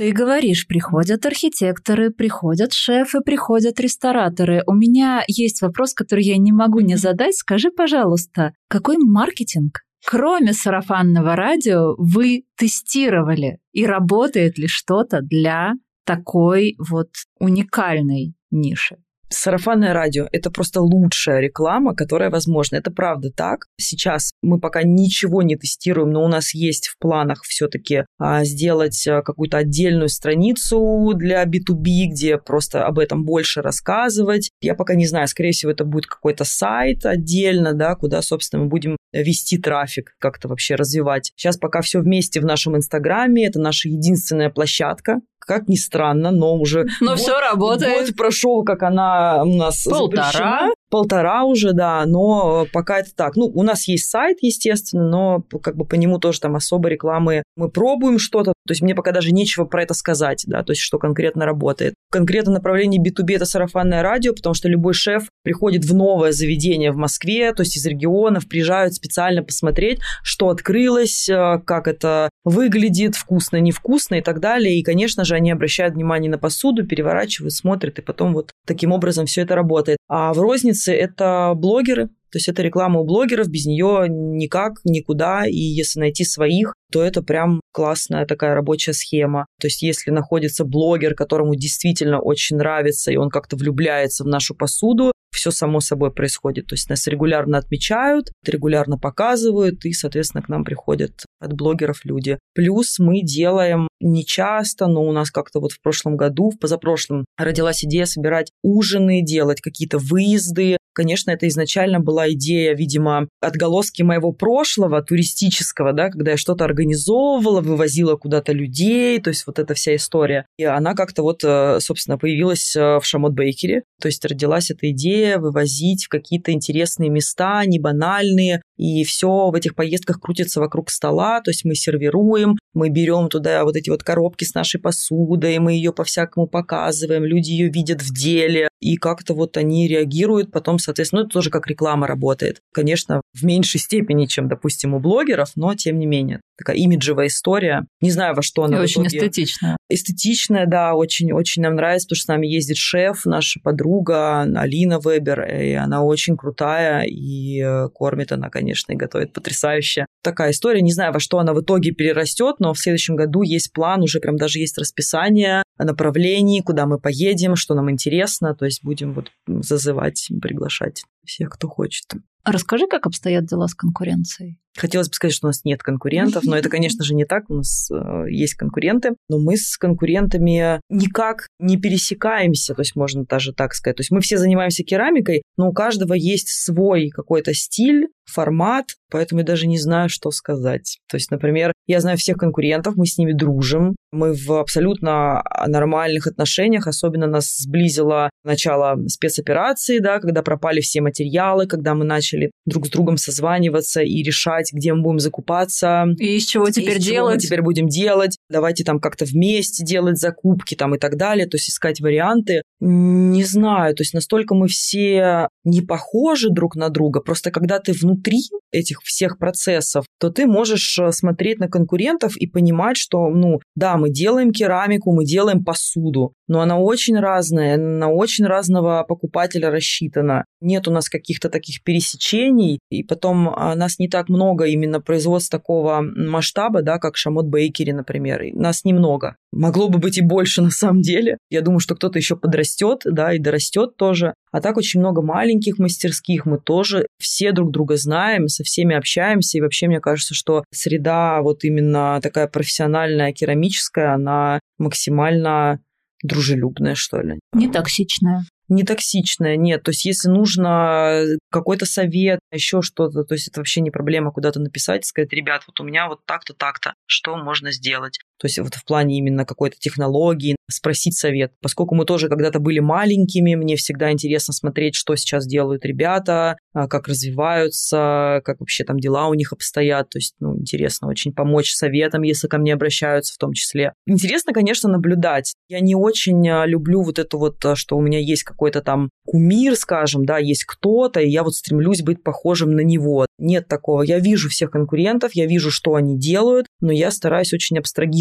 Ты говоришь, приходят архитекторы, приходят шефы, приходят рестораторы. У меня есть вопрос, который я не могу не задать. Скажи, пожалуйста, какой маркетинг, кроме сарафанного радио, вы тестировали? И работает ли что-то для такой вот уникальной ниши? Сарафанное радио – это просто лучшая реклама, которая возможна. Это правда так. Сейчас мы пока ничего не тестируем, но у нас есть в планах все-таки а, сделать а, какую-то отдельную страницу для B2B, где просто об этом больше рассказывать. Я пока не знаю, скорее всего, это будет какой-то сайт отдельно, да, куда, собственно, мы будем вести трафик, как-то вообще развивать. Сейчас пока все вместе в нашем Инстаграме, это наша единственная площадка, как ни странно, но уже... Но год, все работает. Год прошел, как она у нас Полтора. Полтора уже, да, но пока это так. Ну, у нас есть сайт, естественно, но как бы по нему тоже там особо рекламы мы пробуем что-то, то есть мне пока даже нечего про это сказать, да, то есть что конкретно работает. Конкретно направление B2B – это сарафанное радио, потому что любой шеф приходит в новое заведение в Москве, то есть из регионов, приезжают специально посмотреть, что открылось, э, как это выглядит, вкусно, невкусно и так далее. И, конечно же, они обращают внимание на посуду, переворачивают, смотрят, и потом вот таким образом все это работает. А в рознице это блогеры, то есть это реклама у блогеров, без нее никак, никуда. И если найти своих, то это прям классная такая рабочая схема. То есть если находится блогер, которому действительно очень нравится, и он как-то влюбляется в нашу посуду, все само собой происходит. То есть нас регулярно отмечают, регулярно показывают, и, соответственно, к нам приходят от блогеров люди. Плюс мы делаем не часто, но у нас как-то вот в прошлом году, в позапрошлом родилась идея собирать ужины, делать какие-то выезды. Конечно, это изначально была идея, видимо, отголоски моего прошлого, туристического, да, когда я что-то организовывала, вывозила куда-то людей, то есть вот эта вся история. И она как-то вот, э, собственно, появилась э, в Шамот Бейкере, то есть родилась эта идея вывозить в какие-то интересные места, не банальные, и все в этих поездках крутится вокруг стола, то есть мы сервируем, мы берем туда вот эти вот коробки с нашей посудой, мы ее по-всякому показываем, люди ее видят в деле, и как-то вот они реагируют, потом, соответственно, ну, это тоже как реклама работает. Конечно, в меньшей степени, чем, допустим, у блогеров, но тем не менее. Такая имиджевая история. Не знаю, во что она и очень итоге... эстетичная. Эстетичная, да, очень-очень нам нравится, потому что с нами ездит шеф, наша подруга Алина Вебер, и она очень крутая, и э, кормит она, конечно, и готовит потрясающе. Такая история, не знаю, во что она в итоге перерастет, но в следующем году есть план, уже прям даже есть расписание направлений, куда мы поедем, что нам интересно, то есть будем вот зазывать, приглашать всех, кто хочет. Расскажи, как обстоят дела с конкуренцией? Хотелось бы сказать, что у нас нет конкурентов, но это, конечно же, не так. У нас э, есть конкуренты, но мы с конкурентами никак не пересекаемся, то есть можно даже так сказать. То есть мы все занимаемся керамикой, но у каждого есть свой какой-то стиль, формат, поэтому я даже не знаю, что сказать. То есть, например, я знаю всех конкурентов, мы с ними дружим, мы в абсолютно нормальных отношениях, особенно нас сблизило начало спецоперации, да, когда пропали все материалы, когда мы начали друг с другом созваниваться и решать, где мы будем закупаться. И из чего теперь из делать. Чего мы теперь будем делать. Давайте там как-то вместе делать закупки там и так далее, то есть искать варианты. Не знаю, то есть настолько мы все не похожи друг на друга, просто когда ты внутри этих всех процессов, то ты можешь э, смотреть на конкурентов и понимать, что, ну, да, мы делаем керамику, мы делаем посуду, но она очень разная, на очень разного покупателя рассчитана. Нет у нас каких-то таких пересечений, и потом а, нас не так много именно производств такого масштаба, да, как Шамот Бейкери, например. Нас немного. Могло бы быть и больше на самом деле. Я думаю, что кто-то еще подрастет, да, и дорастет тоже. А так очень много маленьких мастерских. Мы тоже все друг друга знаем, со всеми общаемся. И вообще, мне кажется, что среда вот именно такая профессиональная, керамическая, она максимально дружелюбная, что ли. Не токсичная не токсичная, нет. То есть, если нужно какой-то совет, еще что-то, то есть это вообще не проблема куда-то написать, сказать, ребят, вот у меня вот так-то, так-то, что можно сделать? То есть вот в плане именно какой-то технологии, спросить совет. Поскольку мы тоже когда-то были маленькими, мне всегда интересно смотреть, что сейчас делают ребята, а, как развиваются, как вообще там дела у них обстоят. То есть, ну, интересно очень помочь советам, если ко мне обращаются в том числе. Интересно, конечно, наблюдать. Я не очень а, люблю вот это вот, а, что у меня есть какой-то там кумир, скажем, да, есть кто-то, и я вот стремлюсь быть похожим на него. Нет такого. Я вижу всех конкурентов, я вижу, что они делают, но я стараюсь очень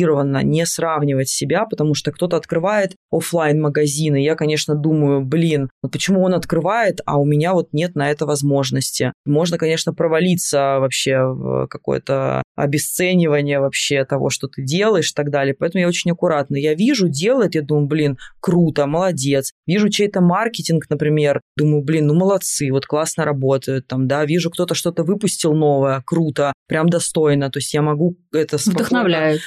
абстрагированно не сравнивать себя, потому что кто-то открывает офлайн магазин и я, конечно, думаю, блин, ну почему он открывает, а у меня вот нет на это возможности. Можно, конечно, провалиться вообще в какое-то обесценивание вообще того, что ты делаешь и так далее. Поэтому я очень аккуратно. Я вижу, делает, я думаю, блин, круто, молодец. Вижу чей-то маркетинг, например, думаю, блин, ну молодцы, вот классно работают там, да. Вижу, кто-то что-то выпустил новое, круто, прям достойно. То есть я могу это это Вдохновляет.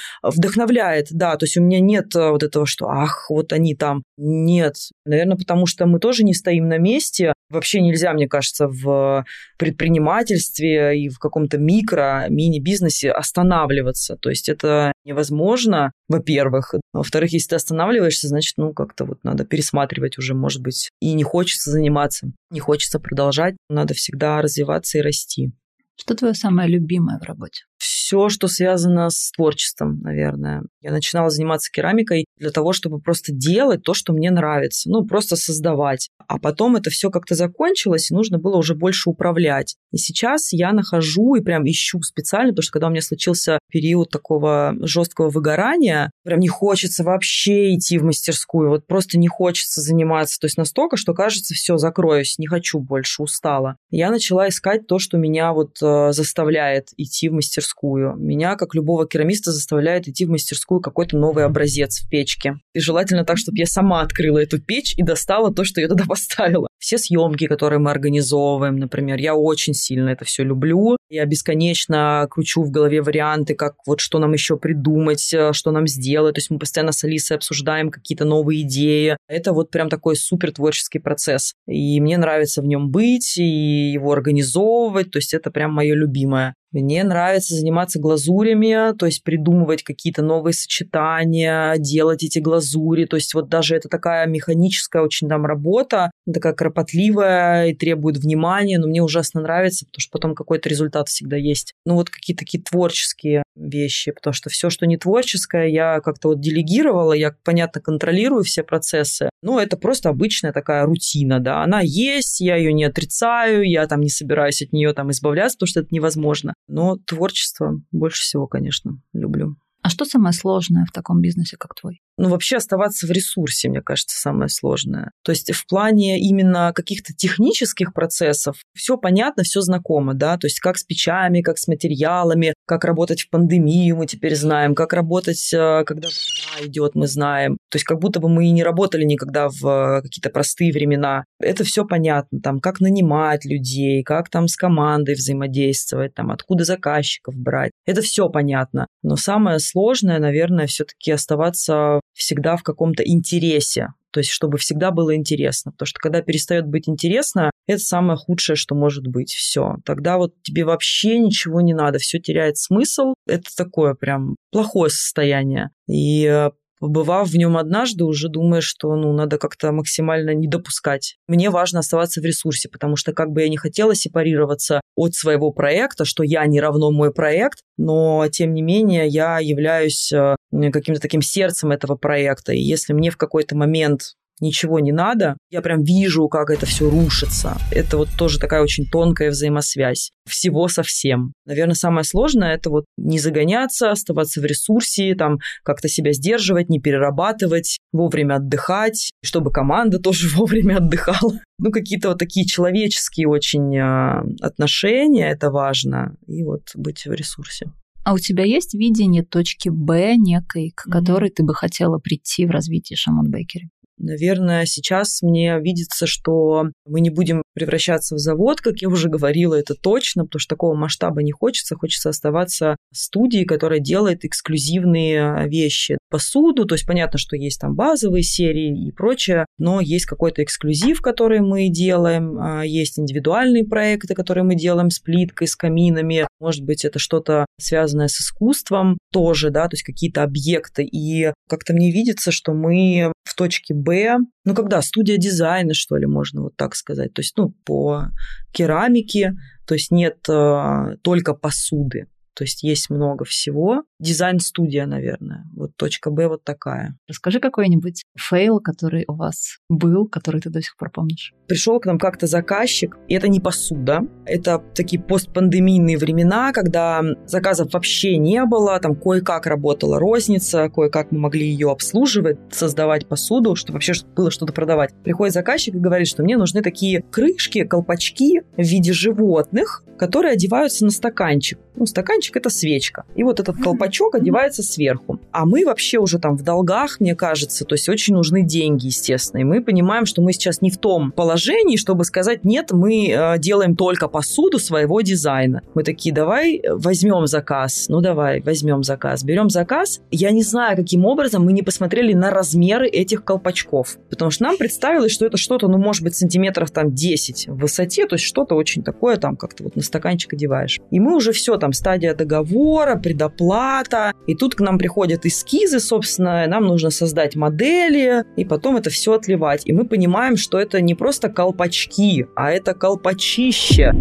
Вдохновляет, да. То есть у меня нет э, вот этого, что ах, вот они там. Нет. Наверное, потому что мы тоже не стоим на месте. Вообще нельзя, мне кажется, в предпринимательстве и в каком-то микро, мини-бизнесе останавливаться. То есть это невозможно, во-первых. Во-вторых, если ты останавливаешься, значит, ну, как-то вот надо пересматривать уже, может быть, и не хочется заниматься, не хочется продолжать. Надо всегда развиваться и расти. Что твое самое любимое в работе? Все, что связано с творчеством, наверное. Я начинала заниматься керамикой для того, чтобы просто делать то, что мне нравится. Ну, просто создавать. А потом это все как-то закончилось, и нужно было уже больше управлять. И сейчас я нахожу и прям ищу специально, потому что когда у меня случился период такого жесткого выгорания, прям не хочется вообще идти в мастерскую, вот просто не хочется заниматься. То есть настолько, что кажется, все, закроюсь, не хочу больше, устала. Я начала искать то, что меня вот э, заставляет идти в мастерскую мастерскую. Меня, как любого керамиста, заставляет идти в мастерскую какой-то новый образец в печке. И желательно так, чтобы я сама открыла эту печь и достала то, что я туда поставила. Все съемки, которые мы организовываем, например, я очень сильно это все люблю. Я бесконечно кручу в голове варианты, как вот что нам еще придумать, э, что нам сделать. То есть мы постоянно с Алисой обсуждаем какие-то новые идеи. Это вот прям такой супер творческий процесс. И мне нравится в нем быть и его организовывать. То есть это прям мое любимое. Мне нравится заниматься глазурями, то есть придумывать какие-то новые сочетания, делать эти глазури. То есть вот даже это такая механическая очень там работа, такая кропотливая и требует внимания, но мне ужасно нравится, потому что потом какой-то результат всегда есть. Ну вот какие-то такие творческие вещи, потому что все, что не творческое, я как-то вот делегировала, я, понятно, контролирую все процессы, но это просто обычная такая рутина, да, она есть, я ее не отрицаю, я там не собираюсь от нее там избавляться, потому что это невозможно. Но творчество больше всего, конечно, люблю. А что самое сложное в таком бизнесе, как твой? Ну, вообще оставаться в ресурсе, мне кажется, самое сложное. То есть в плане именно каких-то технических процессов все понятно, все знакомо, да, то есть как с печами, как с материалами, как работать в пандемию мы теперь знаем, как работать, э, когда война идет, мы знаем. То есть как будто бы мы и не работали никогда в э, какие-то простые времена. Это все понятно, там, как нанимать людей, как там с командой взаимодействовать, там, откуда заказчиков брать. Это все понятно. Но самое сложное, наверное, все-таки оставаться всегда в каком-то интересе. То есть, чтобы всегда было интересно. Потому что когда перестает быть интересно, это самое худшее, что может быть. Все. Тогда вот тебе вообще ничего не надо, все теряет смысл. Это такое прям плохое состояние. И э, побывав в нем однажды, уже думаешь, что ну, надо как-то максимально не допускать. Мне важно оставаться в ресурсе, потому что как бы я не хотела сепарироваться от своего проекта, что я не равно мой проект, но тем не менее я являюсь э, каким-то таким сердцем этого проекта. И если мне в какой-то момент ничего не надо. Я прям вижу, как это все рушится. Это вот тоже такая очень тонкая взаимосвязь всего со всем. Наверное, самое сложное это вот не загоняться, оставаться в ресурсе, там как-то себя сдерживать, не перерабатывать, вовремя отдыхать, чтобы команда тоже вовремя отдыхала. Ну, какие-то вот такие человеческие очень а, отношения, это важно, и вот быть в ресурсе. А у тебя есть видение точки Б некой, к которой mm-hmm. ты бы хотела прийти в развитии Шамон Бейкери? Наверное, сейчас мне видится, что мы не будем превращаться в завод, как я уже говорила, это точно, потому что такого масштаба не хочется. Хочется оставаться студией, которая делает эксклюзивные вещи. Посуду, то есть понятно, что есть там базовые серии и прочее, но есть какой-то эксклюзив, который мы делаем, а, есть индивидуальные проекты, которые мы делаем с плиткой, с каминами. Может быть, это что-то связанное с искусством тоже, да, то есть какие-то объекты. И как-то мне видится, что мы в точке Б, ну когда студия дизайна, что ли, можно вот так сказать, то есть ну по керамике, то есть нет э, только посуды, то есть есть много всего. Дизайн-студия, наверное. Вот точка Б вот такая. Расскажи какой-нибудь фейл, который у вас был, который ты до сих пор помнишь. Пришел к нам как-то заказчик, и это не посуда. Это такие постпандемийные времена, когда заказов вообще не было, там кое-как работала розница, кое-как мы могли ее обслуживать, создавать посуду, чтобы вообще было что-то продавать. Приходит заказчик и говорит, что мне нужны такие крышки, колпачки в виде животных, которые одеваются на стаканчик. Ну, стаканчик – это свечка. И вот этот колпачок колпачок одевается сверху. А мы вообще уже там в долгах, мне кажется, то есть очень нужны деньги, естественно. И мы понимаем, что мы сейчас не в том положении, чтобы сказать, нет, мы э, делаем только посуду своего дизайна. Мы такие, давай возьмем заказ. Ну, давай, возьмем заказ. Берем заказ. Я не знаю, каким образом мы не посмотрели на размеры этих колпачков. Потому что нам представилось, что это что-то, ну, может быть, сантиметров там 10 в высоте, то есть что-то очень такое там как-то вот на стаканчик одеваешь. И мы уже все, там стадия договора, предоплата, и тут к нам приходят эскизы, собственно, нам нужно создать модели, и потом это все отливать. И мы понимаем, что это не просто колпачки, а это колпачище.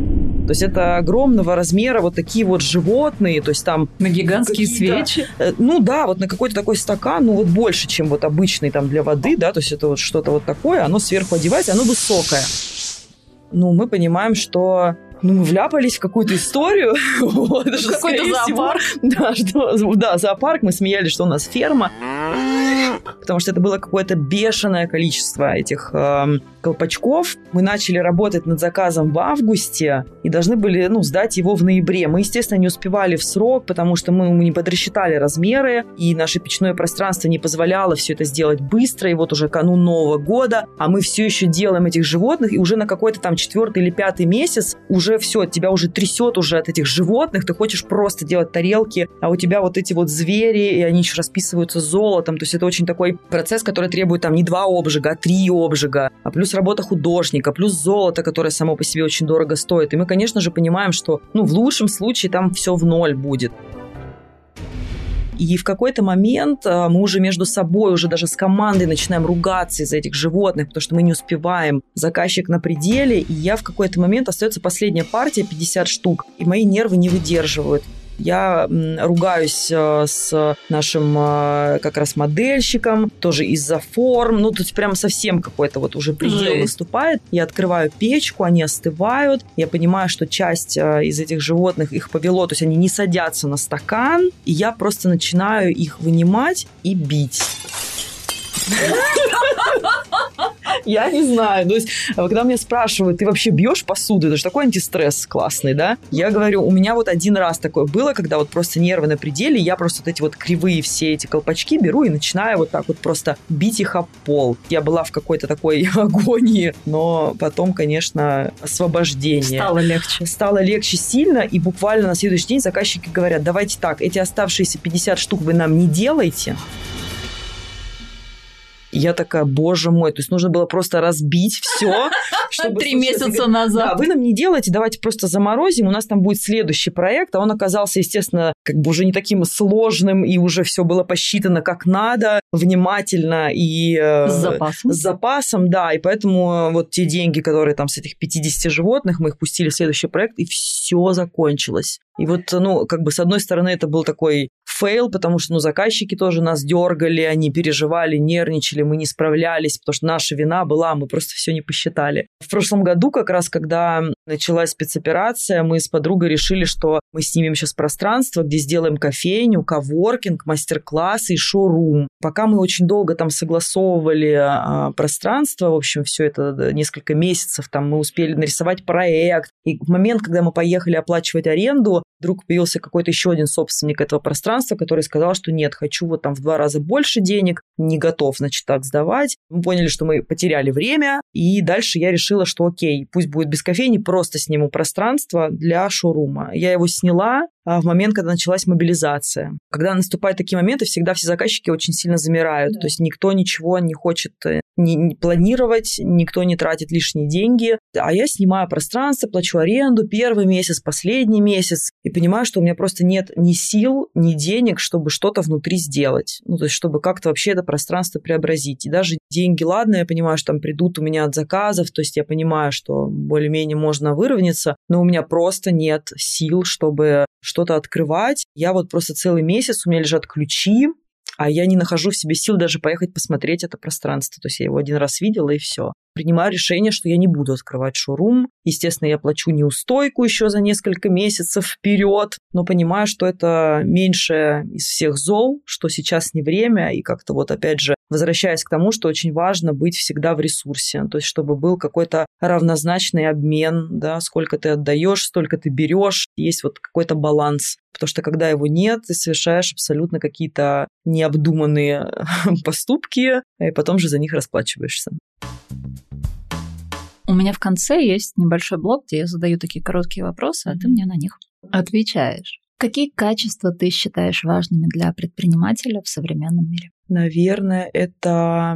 То есть это огромного размера вот такие вот животные, то есть там... На гигантские свечи? Э, ну да, вот на какой-то такой стакан, ну вот больше, чем вот обычный там для воды, да, то есть это вот что-то вот такое, оно сверху одевается, оно высокое. Ну, мы понимаем, что ну, мы вляпались в какую-то историю. вот, Какой-то зоопарк. Всего, да, что, да, зоопарк. Мы смеялись, что у нас ферма. Потому что это было какое-то бешеное количество этих э, колпачков. Мы начали работать над заказом в августе и должны были ну, сдать его в ноябре. Мы, естественно, не успевали в срок, потому что мы, мы не подрасчитали размеры, и наше печное пространство не позволяло все это сделать быстро. И вот уже канун Нового года, а мы все еще делаем этих животных, и уже на какой-то там четвертый или пятый месяц уже все, тебя уже трясет уже от этих животных, ты хочешь просто делать тарелки, а у тебя вот эти вот звери, и они еще расписываются золотом. То есть это очень такой процесс, который требует там не два обжига, а три обжига, а плюс работа художника, плюс золото, которое само по себе очень дорого стоит. И мы, конечно же, понимаем, что ну, в лучшем случае там все в ноль будет. И в какой-то момент а, мы уже между собой, уже даже с командой начинаем ругаться из-за этих животных, потому что мы не успеваем. Заказчик на пределе, и я в какой-то момент остается последняя партия, 50 штук, и мои нервы не выдерживают. Я ругаюсь э, с нашим э, как раз модельщиком, тоже из-за форм. Ну, тут прям совсем какой-то вот уже предел наступает. Я открываю печку, они остывают. Я понимаю, что часть э, из этих животных их повело, то есть они не садятся на стакан. И я просто начинаю их вынимать и бить. Я не знаю. То есть, когда мне спрашивают, ты вообще бьешь посуду? Это же такой антистресс классный, да? Я говорю, у меня вот один раз такое было, когда вот просто нервы на пределе, я просто вот эти вот кривые все эти колпачки беру и начинаю вот так вот просто бить их об пол. Я была в какой-то такой агонии, но потом, конечно, освобождение. Стало легче. Стало легче сильно, и буквально на следующий день заказчики говорят, давайте так, эти оставшиеся 50 штук вы нам не делайте, я такая, боже мой, то есть нужно было просто разбить все. Три месяца назад. Да, вы нам не делаете, давайте просто заморозим, у нас там будет следующий проект, а он оказался, естественно, как бы уже не таким сложным, и уже все было посчитано как надо, внимательно и... Э, с запасом. С запасом, да, и поэтому вот те деньги, которые там с этих 50 животных, мы их пустили в следующий проект, и все закончилось. И вот, ну, как бы с одной стороны это был такой фейл, потому что, ну, заказчики тоже нас дергали, они переживали, нервничали, мы не справлялись, потому что наша вина была, мы просто все не посчитали. В прошлом году, как раз когда началась спецоперация, мы с подругой решили, что мы снимем сейчас пространство, где сделаем кофейню, коворкинг, мастер-классы и шоурум. Пока мы очень долго там согласовывали а, пространство, в общем, все это несколько месяцев, там мы успели нарисовать проект. И в момент, когда мы поехали оплачивать аренду, вдруг появился какой-то еще один собственник этого пространства, который сказал, что нет, хочу вот там в два раза больше денег, не готов, значит, так сдавать. Мы поняли, что мы потеряли время, и дальше я решила, что окей, пусть будет без кофейни, просто сниму пространство для шоурума. Я его сняла, а, в момент, когда началась мобилизация. Когда наступают такие моменты, всегда все заказчики очень сильно замирают. Да. То есть никто ничего не хочет э, не, не планировать, никто не тратит лишние деньги. А я снимаю пространство, плачу аренду первый месяц, последний месяц, и понимаю, что у меня просто нет ни сил, ни денег, чтобы что-то внутри сделать. Ну, то есть, чтобы как-то вообще это пространство преобразить. И даже деньги, ладно, я понимаю, что там придут у меня от заказов, то есть я понимаю, что более-менее можно выровняться, но у меня просто нет сил, чтобы что-то открывать. Я вот просто целый месяц, у меня лежат ключи, а я не нахожу в себе сил даже поехать посмотреть это пространство. То есть я его один раз видела, и все принимаю решение, что я не буду открывать шоурум. Естественно, я плачу неустойку еще за несколько месяцев вперед, но понимаю, что это меньше из всех зол, что сейчас не время, и как-то вот опять же возвращаясь к тому, что очень важно быть всегда в ресурсе, то есть чтобы был какой-то равнозначный обмен, да, сколько ты отдаешь, столько ты берешь, есть вот какой-то баланс. Потому что когда его нет, ты совершаешь абсолютно какие-то необдуманные поступки, и потом же за них расплачиваешься. У меня в конце есть небольшой блок, где я задаю такие короткие вопросы, а ты мне на них отвечаешь. Какие качества ты считаешь важными для предпринимателя в современном мире? Наверное, это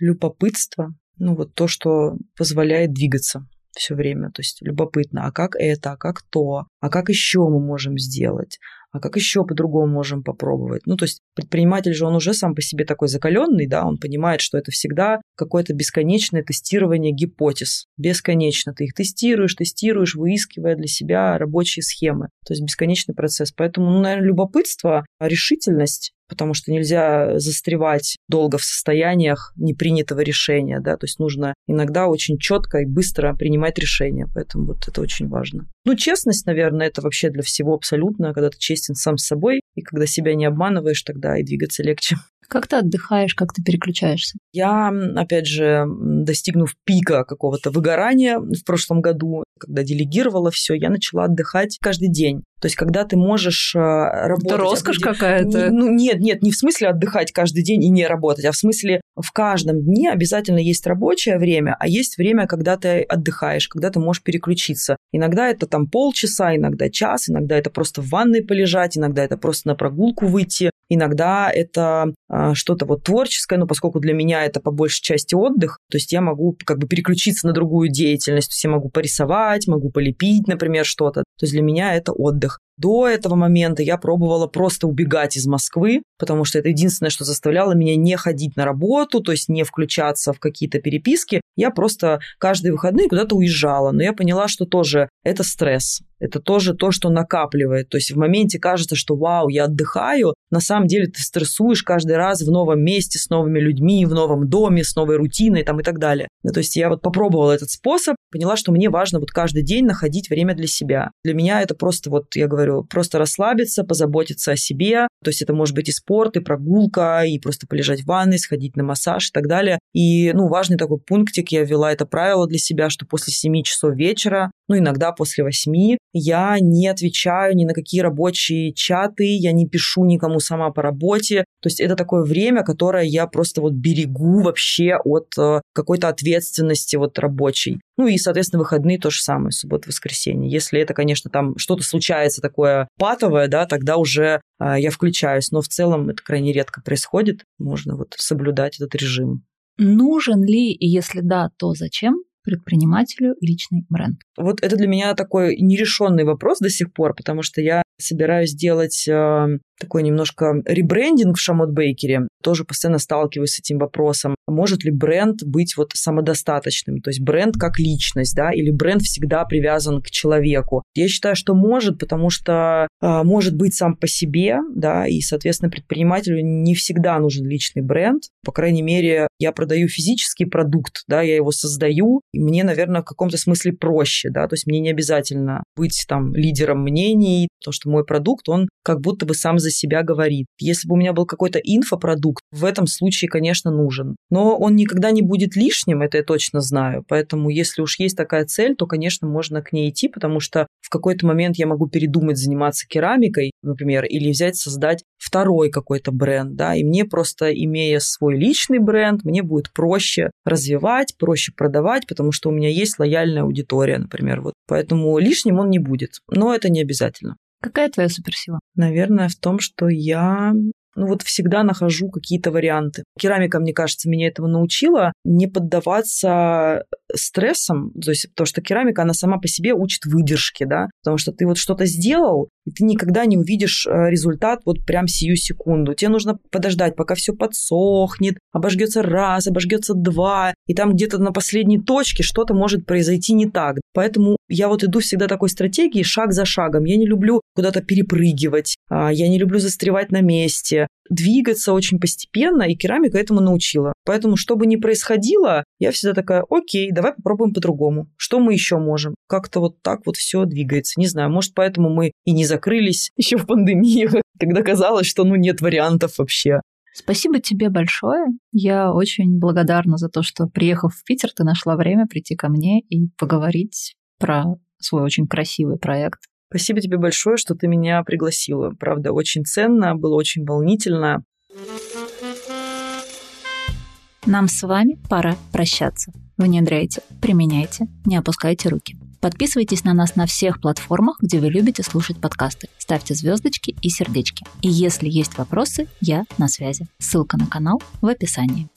любопытство, ну вот то, что позволяет двигаться все время. То есть любопытно, а как это, а как то, а как еще мы можем сделать, а как еще по-другому можем попробовать. Ну, то есть предприниматель же, он уже сам по себе такой закаленный, да, он понимает, что это всегда какое-то бесконечное тестирование гипотез. Бесконечно. Ты их тестируешь, тестируешь, выискивая для себя рабочие схемы. То есть бесконечный процесс. Поэтому, ну, наверное, любопытство, решительность потому что нельзя застревать долго в состояниях непринятого решения, да, то есть нужно иногда очень четко и быстро принимать решения, поэтому вот это очень важно. Ну, честность, наверное, это вообще для всего абсолютно, когда ты честен сам с собой, и когда себя не обманываешь, тогда и двигаться легче. Как ты отдыхаешь, как ты переключаешься? Я, опять же, достигнув пика какого-то выгорания в прошлом году, когда делегировала все, я начала отдыхать каждый день. То есть, когда ты можешь э, работать... Это роскошь какая-то. Ну, нет, нет, не в смысле отдыхать каждый день и не работать, а в смысле в каждом дне обязательно есть рабочее время, а есть время, когда ты отдыхаешь, когда ты можешь переключиться. Иногда это там полчаса, иногда час, иногда это просто в ванной полежать, иногда это просто на прогулку выйти, иногда это а, что-то вот творческое, но поскольку для меня это по большей части отдых, то есть я могу как бы переключиться на другую деятельность, то есть я могу порисовать, могу полепить, например, что-то. То есть для меня это отдых. До этого момента я пробовала просто убегать из Москвы, потому что это единственное, что заставляло меня не ходить на работу, то есть не включаться в какие-то переписки. Я просто каждые выходные куда-то уезжала. Но я поняла, что тоже это стресс. Это тоже то, что накапливает. То есть в моменте кажется, что вау, я отдыхаю. На самом деле ты стрессуешь каждый раз в новом месте, с новыми людьми, в новом доме, с новой рутиной там, и так далее. То есть я вот попробовала этот способ, поняла, что мне важно вот каждый день находить время для себя. Для меня это просто вот, я говорю, просто расслабиться, позаботиться о себе. То есть это может быть и спорт, и прогулка, и просто полежать в ванной, сходить на массаж и так далее. И, ну, важный такой пунктик, я ввела это правило для себя, что после 7 часов вечера, ну, иногда после 8, я не отвечаю ни на какие рабочие чаты, я не пишу никому сама по работе. То есть это такое время, которое я просто вот берегу вообще от э, какой-то ответственности вот рабочей. Ну и, соответственно, выходные то же самое, суббота, воскресенье. Если это, конечно, там что-то случается такое патовое, да, тогда уже э, я включаюсь. Но в целом это крайне редко происходит. Можно вот соблюдать этот режим. Нужен ли, и если да, то зачем предпринимателю личный бренд? Вот это для меня такой нерешенный вопрос до сих пор, потому что я собираюсь сделать э, такой немножко ребрендинг в Шамот Бейкере. Тоже постоянно сталкиваюсь с этим вопросом. Может ли бренд быть вот самодостаточным? То есть бренд как личность, да, или бренд всегда привязан к человеку? Я считаю, что может, потому что э, может быть сам по себе, да, и, соответственно, предпринимателю не всегда нужен личный бренд. По крайней мере, я продаю физический продукт, да, я его создаю, и мне, наверное, в каком-то смысле проще, да, то есть мне не обязательно быть там лидером мнений, потому что мой продукт, он как будто бы сам за себя говорит. Если бы у меня был какой-то инфопродукт, в этом случае, конечно, нужен. Но он никогда не будет лишним, это я точно знаю. Поэтому если уж есть такая цель, то, конечно, можно к ней идти, потому что в какой-то момент я могу передумать заниматься керамикой, например, или взять, создать второй какой-то бренд, да, и мне просто, имея свой личный бренд, мне будет проще развивать, проще продавать, потому что у меня есть лояльная аудитория, например, вот. Поэтому лишним он не будет, но это не обязательно. Какая твоя суперсила? Наверное, в том, что я ну вот всегда нахожу какие-то варианты. Керамика, мне кажется, меня этому научила не поддаваться стрессам, то есть потому что керамика, она сама по себе учит выдержке, да, потому что ты вот что-то сделал, и ты никогда не увидишь э, результат вот прям сию секунду. Тебе нужно подождать, пока все подсохнет, обожгется раз, обожгется два, и там где-то на последней точке что-то может произойти не так. Поэтому я вот иду всегда такой стратегией шаг за шагом. Я не люблю куда-то перепрыгивать, а, я не люблю застревать на месте, двигаться очень постепенно, и керамика этому научила. Поэтому, что бы ни происходило, я всегда такая, окей, давай попробуем по-другому. Что мы еще можем? Как-то вот так вот все двигается. Не знаю, может, поэтому мы и не закрылись еще в пандемии, когда казалось, что ну нет вариантов вообще. Спасибо тебе большое. Я очень благодарна за то, что, приехав в Питер, ты нашла время прийти ко мне и поговорить про свой очень красивый проект. Спасибо тебе большое, что ты меня пригласила. Правда, очень ценно, было очень волнительно. Нам с вами пора прощаться. Внедряйте, применяйте, не опускайте руки. Подписывайтесь на нас на всех платформах, где вы любите слушать подкасты. Ставьте звездочки и сердечки. И если есть вопросы, я на связи. Ссылка на канал в описании.